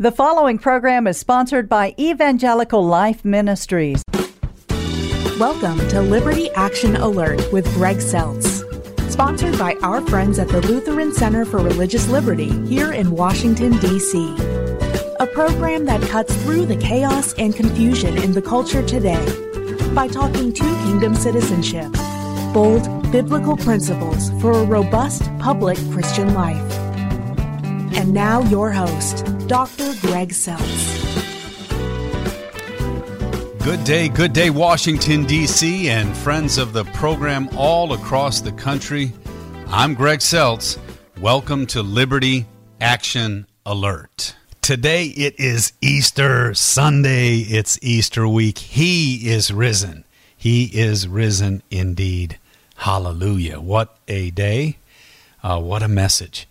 The following program is sponsored by Evangelical Life Ministries. Welcome to Liberty Action Alert with Greg Seltz. Sponsored by our friends at the Lutheran Center for Religious Liberty here in Washington, D.C. A program that cuts through the chaos and confusion in the culture today by talking to kingdom citizenship, bold biblical principles for a robust public Christian life. And now, your host, Dr. Greg Seltz. Good day, good day, Washington, D.C., and friends of the program all across the country. I'm Greg Seltz. Welcome to Liberty Action Alert. Today it is Easter Sunday. It's Easter week. He is risen. He is risen indeed. Hallelujah. What a day. Uh, what a message.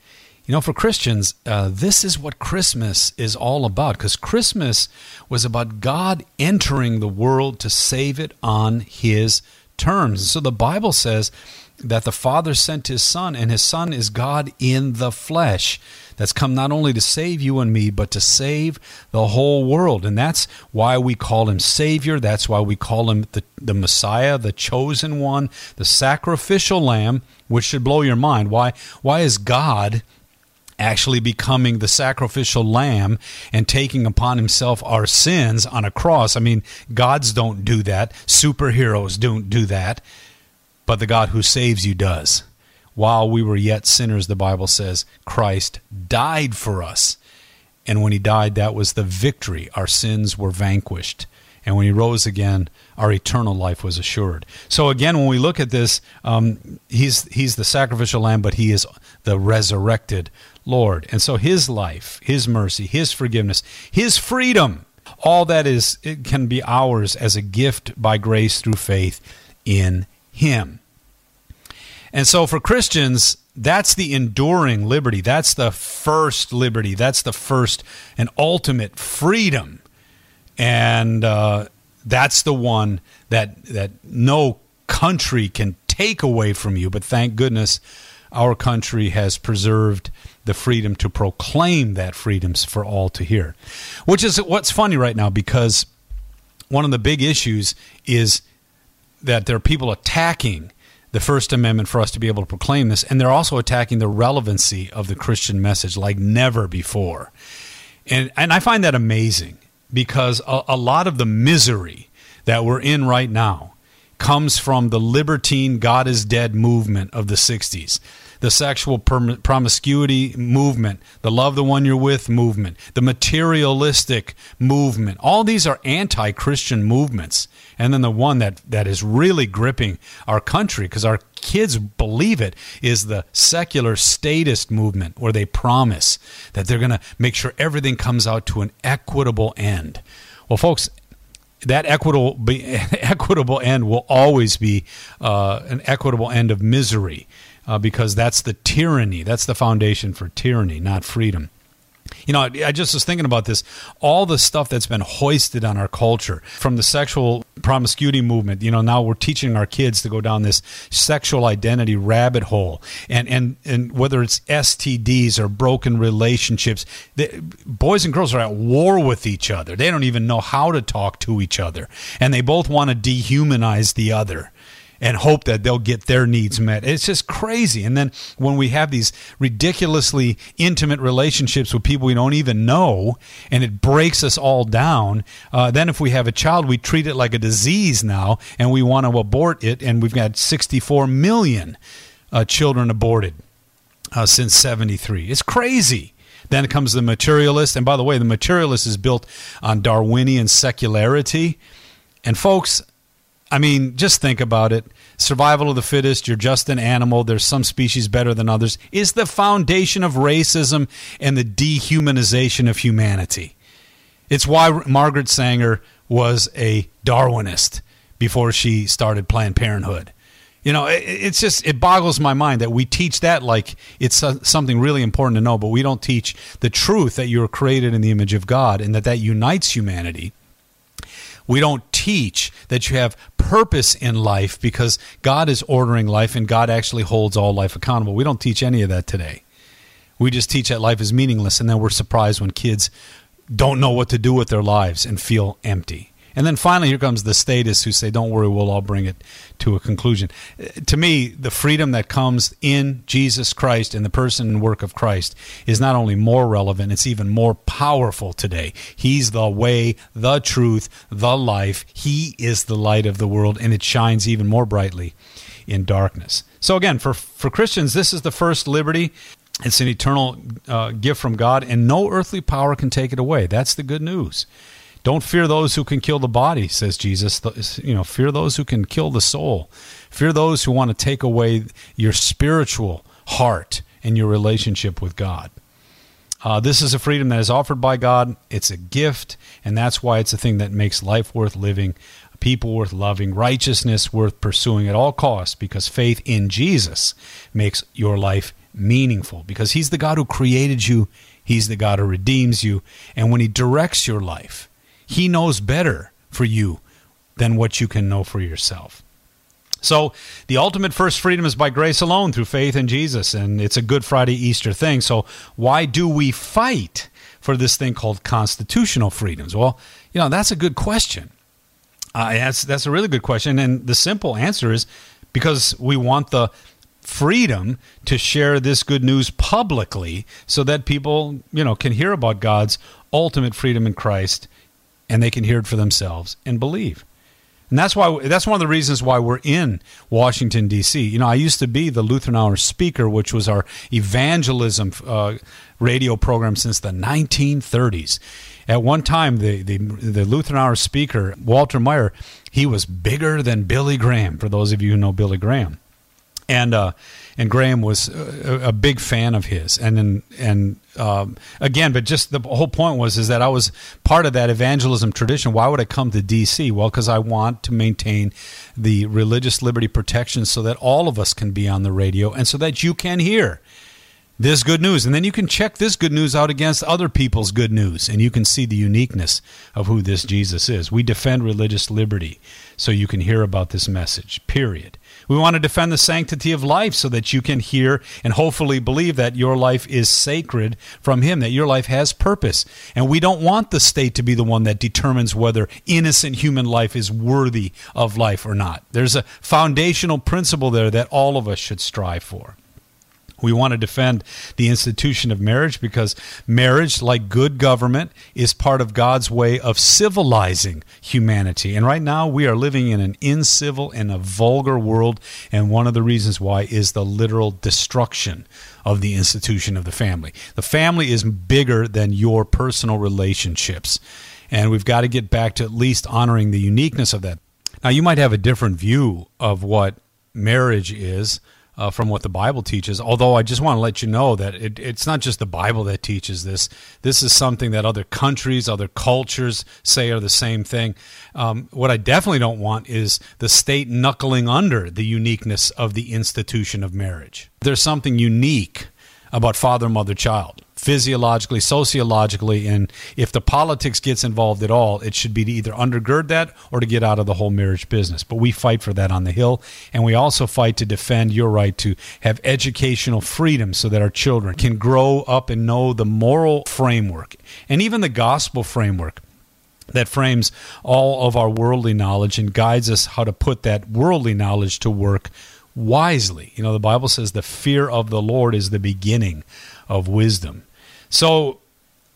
You know, for Christians, uh, this is what Christmas is all about because Christmas was about God entering the world to save it on His terms. So the Bible says that the Father sent His Son, and His Son is God in the flesh. That's come not only to save you and me, but to save the whole world. And that's why we call Him Savior. That's why we call Him the, the Messiah, the chosen one, the sacrificial lamb, which should blow your mind. Why, why is God actually becoming the sacrificial lamb and taking upon himself our sins on a cross. I mean, gods don't do that, superheroes don't do that, but the God who saves you does. While we were yet sinners, the Bible says, Christ died for us. And when he died, that was the victory. Our sins were vanquished. And when he rose again, our eternal life was assured. So again, when we look at this, um, he's he's the sacrificial lamb, but he is the resurrected Lord. And so his life, his mercy, his forgiveness, his freedom, all that is it can be ours as a gift by grace through faith in him. And so for Christians, that's the enduring liberty. That's the first liberty. That's the first and ultimate freedom. And uh, that's the one that that no country can take away from you. But thank goodness our country has preserved the freedom to proclaim that freedoms for all to hear. Which is what's funny right now because one of the big issues is that there are people attacking the First Amendment for us to be able to proclaim this, and they're also attacking the relevancy of the Christian message like never before. And and I find that amazing because a, a lot of the misery that we're in right now comes from the libertine God is dead movement of the 60s. The sexual promiscuity movement, the love the one you're with movement, the materialistic movement. All these are anti Christian movements. And then the one that, that is really gripping our country, because our kids believe it, is the secular statist movement, where they promise that they're going to make sure everything comes out to an equitable end. Well, folks, that equitable be, equitable end will always be uh, an equitable end of misery uh, because that's the tyranny. That's the foundation for tyranny, not freedom. You know, I just was thinking about this. All the stuff that's been hoisted on our culture from the sexual promiscuity movement. You know, now we're teaching our kids to go down this sexual identity rabbit hole, and and and whether it's STDs or broken relationships, boys and girls are at war with each other. They don't even know how to talk to each other, and they both want to dehumanize the other and hope that they'll get their needs met. It's just crazy. And then when we have these ridiculously intimate relationships with people we don't even know, and it breaks us all down, uh, then if we have a child, we treat it like a disease now, and we want to abort it. And we've got 64 million uh, children aborted uh, since 73. It's crazy. Then comes the materialist. And by the way, the materialist is built on Darwinian secularity. And folks, I mean, just think about it. Survival of the fittest, you're just an animal, there's some species better than others, is the foundation of racism and the dehumanization of humanity. It's why Margaret Sanger was a Darwinist before she started Planned Parenthood. You know, it's just, it boggles my mind that we teach that like it's something really important to know, but we don't teach the truth that you're created in the image of God and that that unites humanity we don't teach that you have purpose in life because God is ordering life and God actually holds all life accountable. We don't teach any of that today. We just teach that life is meaningless, and then we're surprised when kids don't know what to do with their lives and feel empty. And then finally, here comes the statists who say, Don't worry, we'll all bring it to a conclusion. To me, the freedom that comes in Jesus Christ and the person and work of Christ is not only more relevant, it's even more powerful today. He's the way, the truth, the life. He is the light of the world, and it shines even more brightly in darkness. So, again, for, for Christians, this is the first liberty. It's an eternal uh, gift from God, and no earthly power can take it away. That's the good news. Don't fear those who can kill the body, says Jesus. You know, fear those who can kill the soul. Fear those who want to take away your spiritual heart and your relationship with God. Uh, this is a freedom that is offered by God. It's a gift, and that's why it's a thing that makes life worth living, people worth loving, righteousness worth pursuing at all costs, because faith in Jesus makes your life meaningful. Because He's the God who created you, He's the God who redeems you, and when He directs your life, he knows better for you than what you can know for yourself. So, the ultimate first freedom is by grace alone through faith in Jesus, and it's a Good Friday Easter thing. So, why do we fight for this thing called constitutional freedoms? Well, you know, that's a good question. Uh, that's, that's a really good question. And the simple answer is because we want the freedom to share this good news publicly so that people, you know, can hear about God's ultimate freedom in Christ and they can hear it for themselves and believe. And that's why that's one of the reasons why we're in Washington D.C. You know, I used to be the Lutheran Hour speaker, which was our evangelism uh, radio program since the 1930s. At one time, the, the the Lutheran Hour speaker Walter Maier, he was bigger than Billy Graham. For those of you who know Billy Graham, and uh, and Graham was a, a, big fan of his. And and, and um, again, but just the whole point was is that I was part of that evangelism tradition. Why would I come to D.C.? Well, because I want to maintain the religious liberty protection so that all of us can be on the radio and so that you can hear this good news. And then you can check this good news out against other people's good news, and you can see the uniqueness of who this Jesus is. We defend religious liberty so you can hear about this message, period. We want to defend the sanctity of life so that you can hear and hopefully believe that your life is sacred from Him, that your life has purpose. And we don't want the state to be the one that determines whether innocent human life is worthy of life or not. There's a foundational principle there that all of us should strive for. We want to defend the institution of marriage because marriage, like good government, is part of God's way of civilizing humanity. And right now, we are living in an incivil and a vulgar world. And one of the reasons why is the literal destruction of the institution of the family. The family is bigger than your personal relationships. And we've got to get back to at least honoring the uniqueness of that. Now, you might have a different view of what marriage is uh, from what the Bible teaches. Although I just want to let you know that it, it's not just the Bible that teaches this. This is something that other countries, other cultures say are the same thing. Um, what I definitely don't want is the state knuckling under the uniqueness of the institution of marriage. There's something unique about father, mother, child physiologically, sociologically, and if the politics gets involved at all, it should be to either undergird that or to get out of the whole marriage business. But we fight for that on the Hill, and we also fight to defend your right to have educational freedom so that our children can grow up and know the moral framework and even the gospel framework that frames all of our worldly knowledge and guides us how to put that worldly knowledge to work wisely. You know, the Bible says the fear of the Lord is the beginning of wisdom. So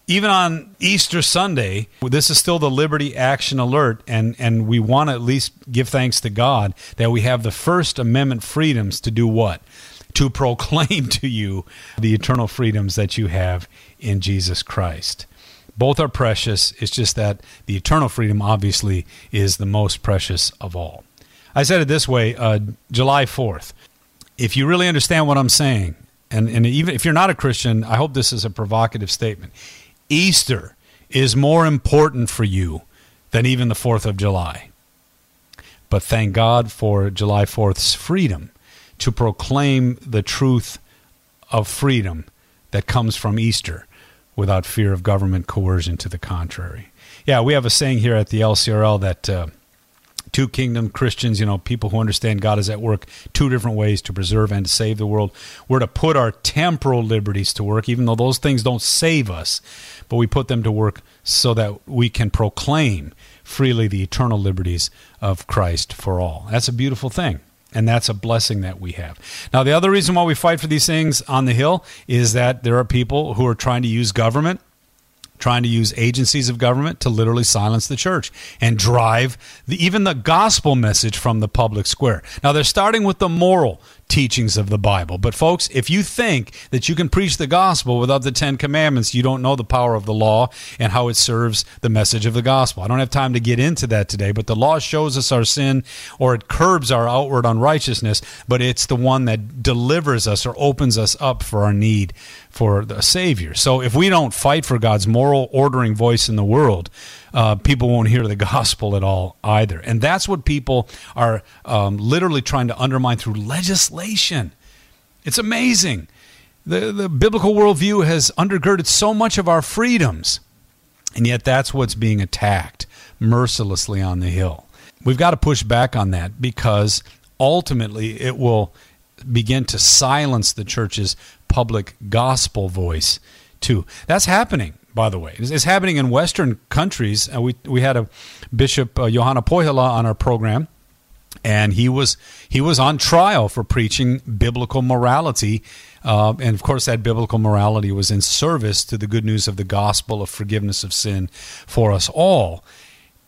even on Easter Sunday, this is still the Liberty Action Alert, and, and we want to at least give thanks to God that we have the First Amendment freedoms to do what? To proclaim to you the eternal freedoms that you have in Jesus Christ. Both are precious. It's just that the eternal freedom, obviously, is the most precious of all. I said it this way uh, July 4th. If you really understand what I'm saying, and, and even if you're not a Christian, I hope this is a provocative statement. Easter is more important for you than even the 4th of July. But thank God for July 4th's freedom to proclaim the truth of freedom that comes from Easter without fear of government coercion to the contrary. Yeah, we have a saying here at the LCRL that uh, two kingdom Christians, you know, people who understand God is at work two different ways to preserve and to save the world. We're to put our temporal liberties to work, even though those things don't save us, but we put them to work so that we can proclaim freely the eternal liberties of Christ for all. That's a beautiful thing. And that's a blessing that we have. Now, the other reason why we fight for these things on the Hill is that there are people who are trying to use government trying to use agencies of government to literally silence the church and drive the, even the gospel message from the public square. Now, they're starting with the moral teachings of the Bible. But, folks, if you think that you can preach the gospel without the Ten Commandments, you don't know the power of the law and how it serves the message of the gospel. I don't have time to get into that today, but the law shows us our sin or it curbs our outward unrighteousness, but it's the one that delivers us or opens us up for our need for the Savior. So, if we don't fight for God's moral ordering voice in the world, uh, people won't hear the gospel at all either. And that's what people are um, literally trying to undermine through legislation. It's amazing. The, the biblical worldview has undergirded so much of our freedoms, and yet that's what's being attacked mercilessly on the Hill. We've got to push back on that because ultimately it will begin to silence the church's public gospel voice, too. That's happening by the way. It's, it's happening in Western countries. Uh, we we had a Bishop uh, Juhana Pohjola on our program, and he was he was on trial for preaching biblical morality, uh, and of course that biblical morality was in service to the good news of the gospel of forgiveness of sin for us all.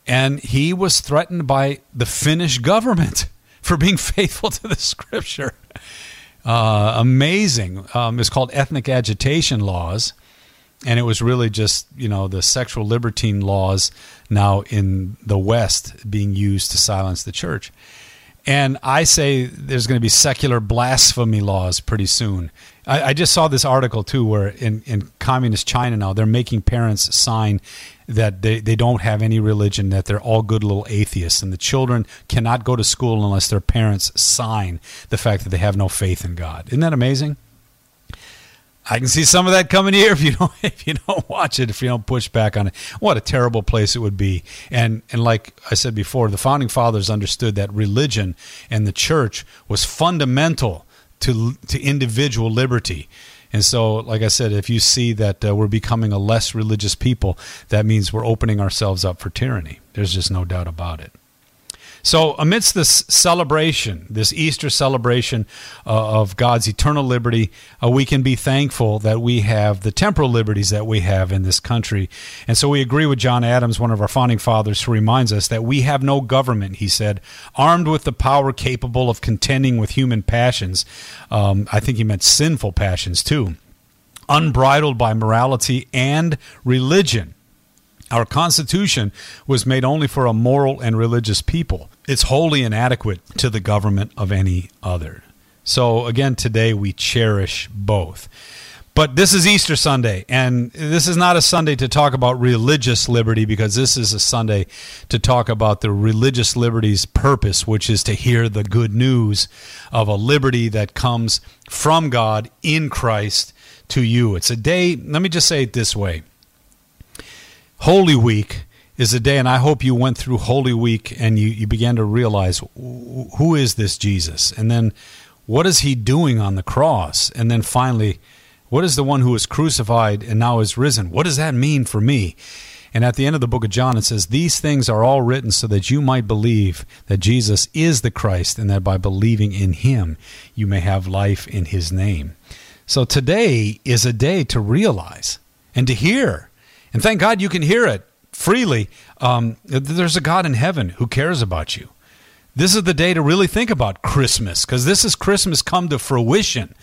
And he was threatened by the Finnish government for being faithful to the scripture. Uh, amazing. Um, it's called ethnic agitation laws and it was really just you know the sexual libertine laws now in the West being used to silence the church. And I say there's going to be secular blasphemy laws pretty soon. I, I, just saw this article too, where in, in communist China now they're making parents sign that they, they don't have any religion, that they're all good little atheists, and the children cannot go to school unless their parents sign the fact that they have no faith in God. Isn't that amazing? I can see some of that coming here if you don't if you don't watch it, if you don't push back on it. What a terrible place it would be. And and like I said before, the founding fathers understood that religion and the church was fundamental to to individual liberty. And so, like I said, if you see that uh, we're becoming a less religious people, that means we're opening ourselves up for tyranny. There's just no doubt about it. So, amidst this celebration, this Easter celebration uh, of God's eternal liberty, uh, we can be thankful that we have the temporal liberties that we have in this country. And so, we agree with John Adams, one of our founding fathers, who reminds us that we have no government, he said, armed with the power capable of contending with human passions. Um, I think he meant sinful passions too unbridled by morality and religion. Our Constitution was made only for a moral and religious people. It's wholly inadequate to the government of any other. So, again, today we cherish both. But this is Easter Sunday, and this is not a Sunday to talk about religious liberty because this is a Sunday to talk about the religious liberty's purpose, which is to hear the good news of a liberty that comes from God in Christ to you. It's a day, let me just say it this way Holy Week is a day, and I hope you went through Holy Week and you, you began to realize who is this Jesus? And then what is he doing on the cross? And then finally, what is the one who was crucified and now is risen? What does that mean for me? And at the end of the book of John, it says, These things are all written so that you might believe that Jesus is the Christ, and that by believing in him, you may have life in his name. So today is a day to realize and to hear and thank God you can hear it freely. Um, there's a God in heaven who cares about you. This is the day to really think about Christmas because this is Christmas come to fruition.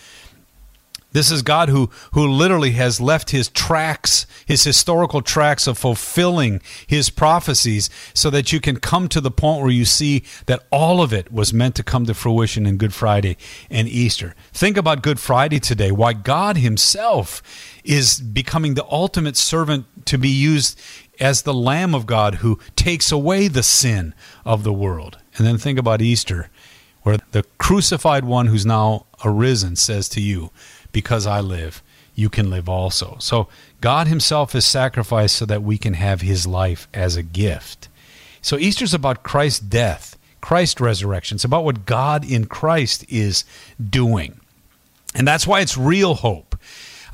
This is God who, who literally has left his tracks, his historical tracks of fulfilling his prophecies so that you can come to the point where you see that all of it was meant to come to fruition in Good Friday and Easter. Think about Good Friday today, why God himself is becoming the ultimate servant to be used as the Lamb of God who takes away the sin of the world. And then think about Easter, where the crucified one who's now arisen says to you, Because I live, you can live also. So God Himself is sacrificed so that we can have His life as a gift. So Easter's about Christ's death, Christ's resurrection. It's about what God in Christ is doing. And that's why it's real hope.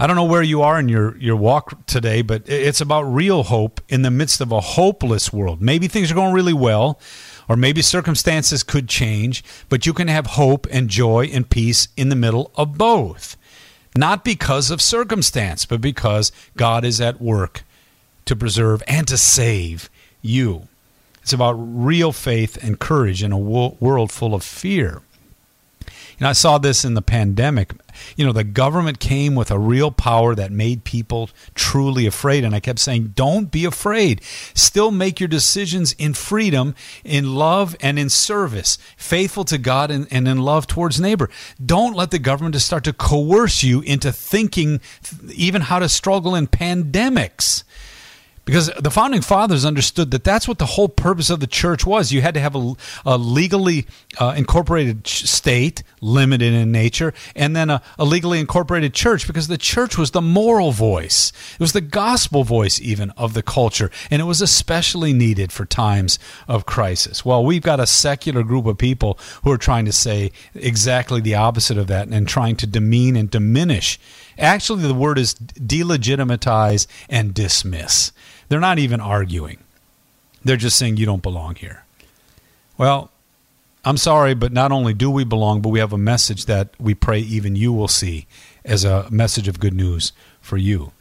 I don't know where you are in your, your walk today, but it's about real hope in the midst of a hopeless world. Maybe things are going really well, or maybe circumstances could change, but you can have hope and joy and peace in the middle of both. Not because of circumstance, but because God is at work to preserve and to save you. It's about real faith and courage in a world full of fear. You know, I saw this in the pandemic. You know, the government came with a real power that made people truly afraid. And I kept saying, don't be afraid. Still make your decisions in freedom, in love, and in service, faithful to God and, and in love towards neighbor. Don't let the government just start to coerce you into thinking even how to struggle in pandemics because the founding fathers understood that that's what the whole purpose of the church was. You had to have a, a legally uh, incorporated state, limited in nature, and then a, a, legally incorporated church because the church was the moral voice. It was the gospel voice, even of the culture, and it was especially needed for times of crisis. Well, we've got a secular group of people who are trying to say exactly the opposite of that and trying to demean and diminish. Actually, the word is delegitimize and dismiss. They're not even arguing. They're just saying you don't belong here. Well, I'm sorry, but not only do we belong, but we have a message that we pray even you will see as a message of good news for you.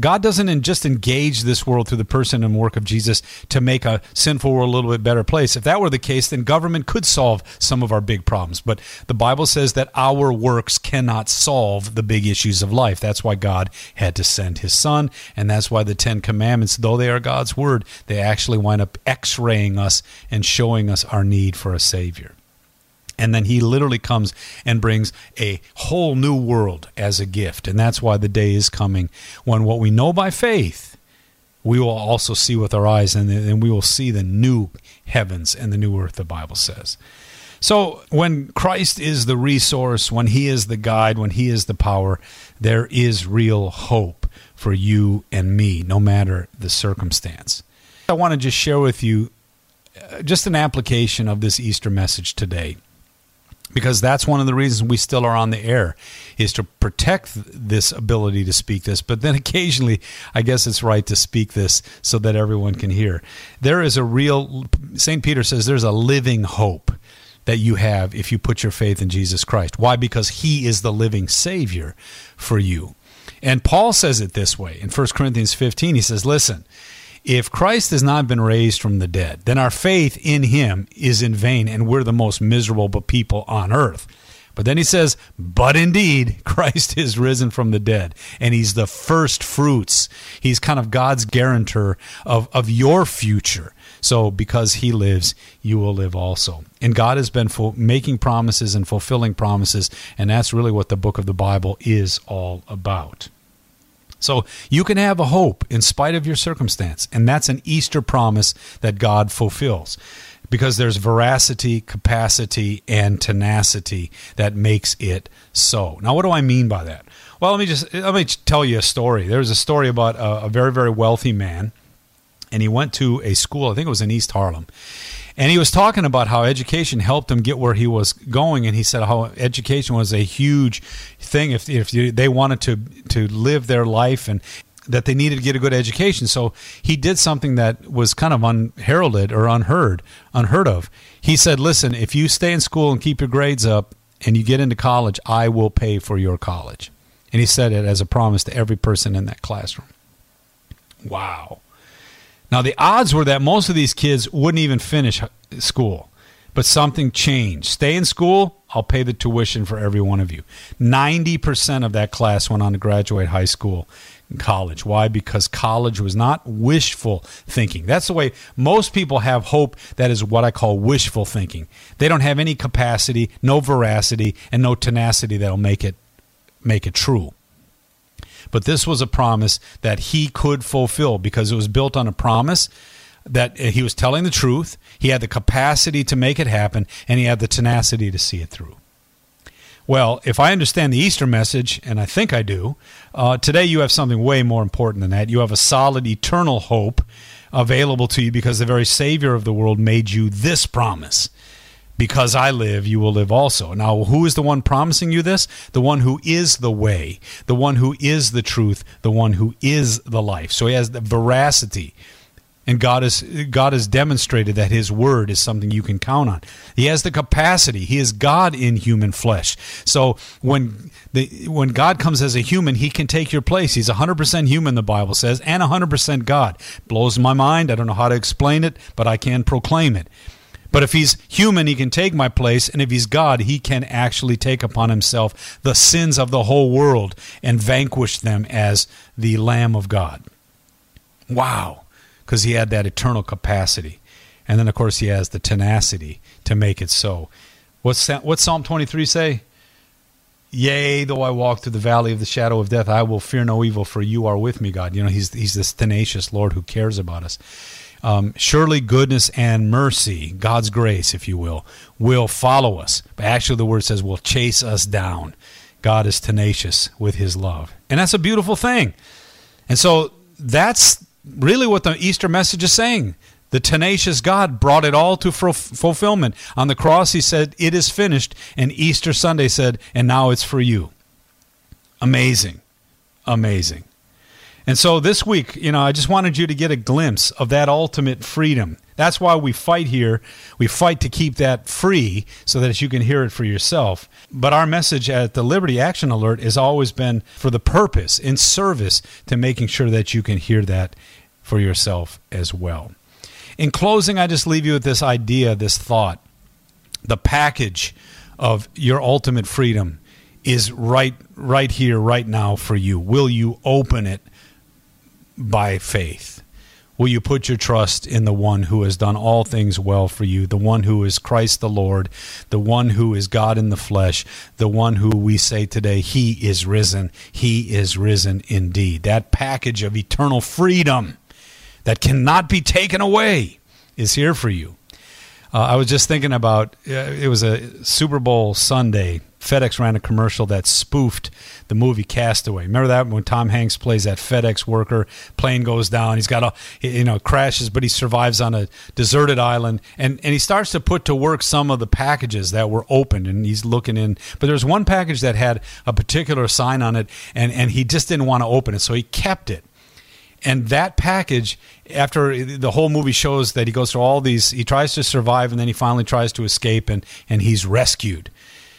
God doesn't just engage this world through the person and work of Jesus to make a sinful world a little bit better place. If that were the case, then government could solve some of our big problems. But the Bible says that our works cannot solve the big issues of life. That's why God had to send his son. And that's why the Ten Commandments, though they are God's word, they actually wind up x raying us and showing us our need for a Savior. And then he literally comes and brings a whole new world as a gift. And that's why the day is coming when what we know by faith, we will also see with our eyes, and then we will see the new heavens and the new earth, the Bible says. So when Christ is the resource, when he is the guide, when he is the power, there is real hope for you and me, no matter the circumstance. I want to just share with you uh, just an application of this Easter message today because that's one of the reasons we still are on the air is to protect this ability to speak this. But then occasionally i guess it's right to speak this so that everyone can hear. There is a real st peter says there's a living hope that you have if you put your faith in jesus christ. Why? Because he is the living savior for you. And paul says it this way in 1 corinthians 15 he says listen if Christ has not been raised from the dead, then our faith in him is in vain and we're the most miserable people on earth. But then he says, But indeed, Christ is risen from the dead, and he's the first fruits. He's kind of God's guarantor of, of your future. So because he lives, you will live also. And God has been making promises and fulfilling promises, and that's really what the book of the Bible is all about. So you can have a hope in spite of your circumstance. And that's an Easter promise that God fulfills because there's veracity, capacity, and tenacity that makes it so. Now, what do I mean by that? Well, let me just let me tell you a story. There was a story about a, a very, very wealthy man, and he went to a school. I think it was in East Harlem, and he was talking about how education helped him get where he was going, and he said how education was a huge thing if if they wanted to to live their life and that they needed to get a good education. So he did something that was kind of unheralded or unheard unheard of. He said, "Listen, if you stay in school and keep your grades up and you get into college, I will pay for your college." And he said it as a promise to every person in that classroom. Wow. Now, the odds were that most of these kids wouldn't even finish school, but something changed. Stay in school, I'll pay the tuition for every one of you. 90% of that class went on to graduate high school and college. Why? Because college was not wishful thinking. That's the way most people have hope that is what I call wishful thinking. They don't have any capacity, no veracity, and no tenacity that'll make it make it true. But this was a promise that he could fulfill because it was built on a promise that he was telling the truth. He had the capacity to make it happen, and he had the tenacity to see it through. Well, if I understand the Easter message, and I think I do, uh, today you have something way more important than that. You have a solid, eternal hope available to you because the very Savior of the world made you this promise. Because I live, you will live also. Now, who is the one promising you this? The one who is the way, the one who is the truth, the one who is the life. So he has the veracity and God has God has demonstrated that His word is something you can count on. He has the capacity. He is God in human flesh. So when the when God comes as a human, He can take your place. He's 100% human, the Bible says, and 100% God. Blows my mind. I don't know how to explain it, but I can proclaim it. But if he's human, he can take my place. And if he's God, he can actually take upon himself the sins of the whole world and vanquish them as the Lamb of God. Wow because he had that eternal capacity. And then, of course, he has the tenacity to make it so. What's that, what's Psalm 23 say? Yea, though I walk through the valley of the shadow of death, I will fear no evil, for you are with me, God. You know, he's, he's this tenacious Lord who cares about us. Um, surely goodness and mercy, God's grace, if you will, will follow us. But actually, the word says will chase us down. God is tenacious with his love. And that's a beautiful thing. And so that's really what the Easter message is saying. The tenacious God brought it all to fulfillment. On the cross, he said, It is finished. And Easter Sunday said, And now it's for you. Amazing. Amazing. And so this week, you know, I just wanted you to get a glimpse of that ultimate freedom. That's why we fight here. We fight to keep that free so that you can hear it for yourself. But our message at the Liberty Action Alert has always been for the purpose, in service to making sure that you can hear that for yourself as well. In closing, I just leave you with this idea, this thought. The package of your ultimate freedom is right right here right now for you. Will you open it by faith? Will you put your trust in the one who has done all things well for you, the one who is Christ the Lord, the one who is God in the flesh, the one who we say today, He is risen, He is risen indeed. That package of eternal freedom that cannot be taken away is here for you. Uh, I was just thinking about uh, it was a Super Bowl Sunday FedEx ran a commercial that spoofed the movie Castaway. Remember that when Tom Hanks plays that FedEx worker, plane goes down, he's got a you know crashes, but he survives on a deserted island, and and he starts to put to work some of the packages that were opened, and he's looking in. But there's one package that had a particular sign on it, and and he just didn't want to open it, so he kept it and that package after the whole movie shows that he goes through all these he tries to survive and then he finally tries to escape and and he's rescued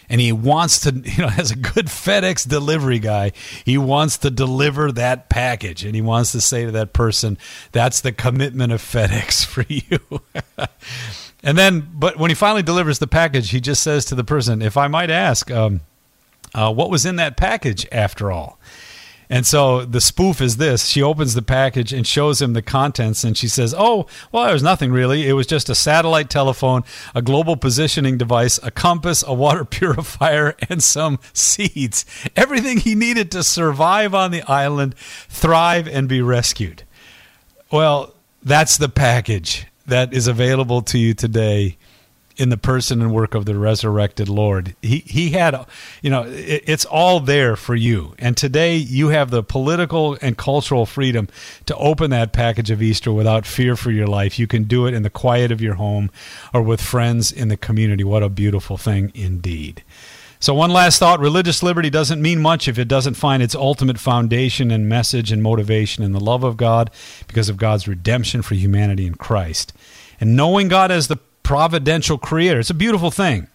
and he wants to, you know, as a good FedEx delivery guy, he wants to deliver that package and he wants to say to that person, that's the commitment of FedEx for you. and then, but when he finally delivers the package, he just says to the person, if I might ask, um, uh, what was in that package after all? And so the spoof is this she opens the package and shows him the contents, and she says, Oh, well, there was nothing really. It was just a satellite telephone, a global positioning device, a compass, a water purifier, and some seeds. Everything he needed to survive on the island, thrive, and be rescued. Well, that's the package that is available to you today in the person and work of the resurrected Lord. He he had, you know, it, it's all there for you. And today you have the political and cultural freedom to open that package of Easter without fear for your life. You can do it in the quiet of your home or with friends in the community. What a beautiful thing indeed. So, one last thought religious liberty doesn't mean much if it doesn't find its ultimate foundation and message and motivation in the love of God because of God's redemption for humanity in Christ. And knowing God as the providential creator. It's a beautiful thing.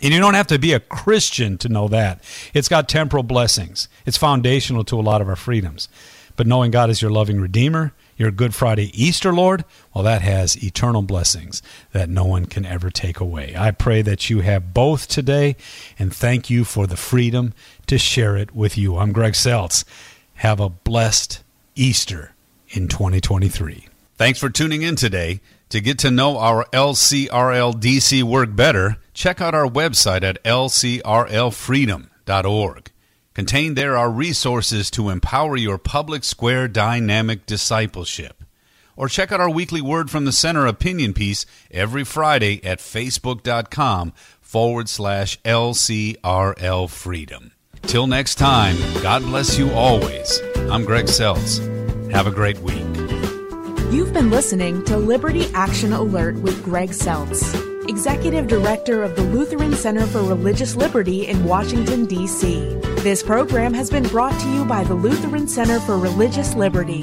And you don't have to be a Christian to know that. It's got temporal blessings. It's foundational to a lot of our freedoms. But knowing God is your loving Redeemer, your Good Friday Easter Lord, well, that has eternal blessings that no one can ever take away. I pray that you have both today, and thank you for the freedom to share it with you. I'm Greg Seltz. Have a blessed Easter in 2023. Thanks for tuning in today. To get to know our LCRLDC work better, check out our website at lcrlfreedom.org. Contained there are resources to empower your public square dynamic discipleship. Or check out our weekly Word from the Center opinion piece every Friday at facebook.com forward slash LCRL freedom. Till next time, God bless you always. I'm Greg Seltz. Have a great week. You've been listening to Liberty Action Alert with Greg Seltz, Executive Director of the Lutheran Center for Religious Liberty in Washington, D.C. This program has been brought to you by the Lutheran Center for Religious Liberty.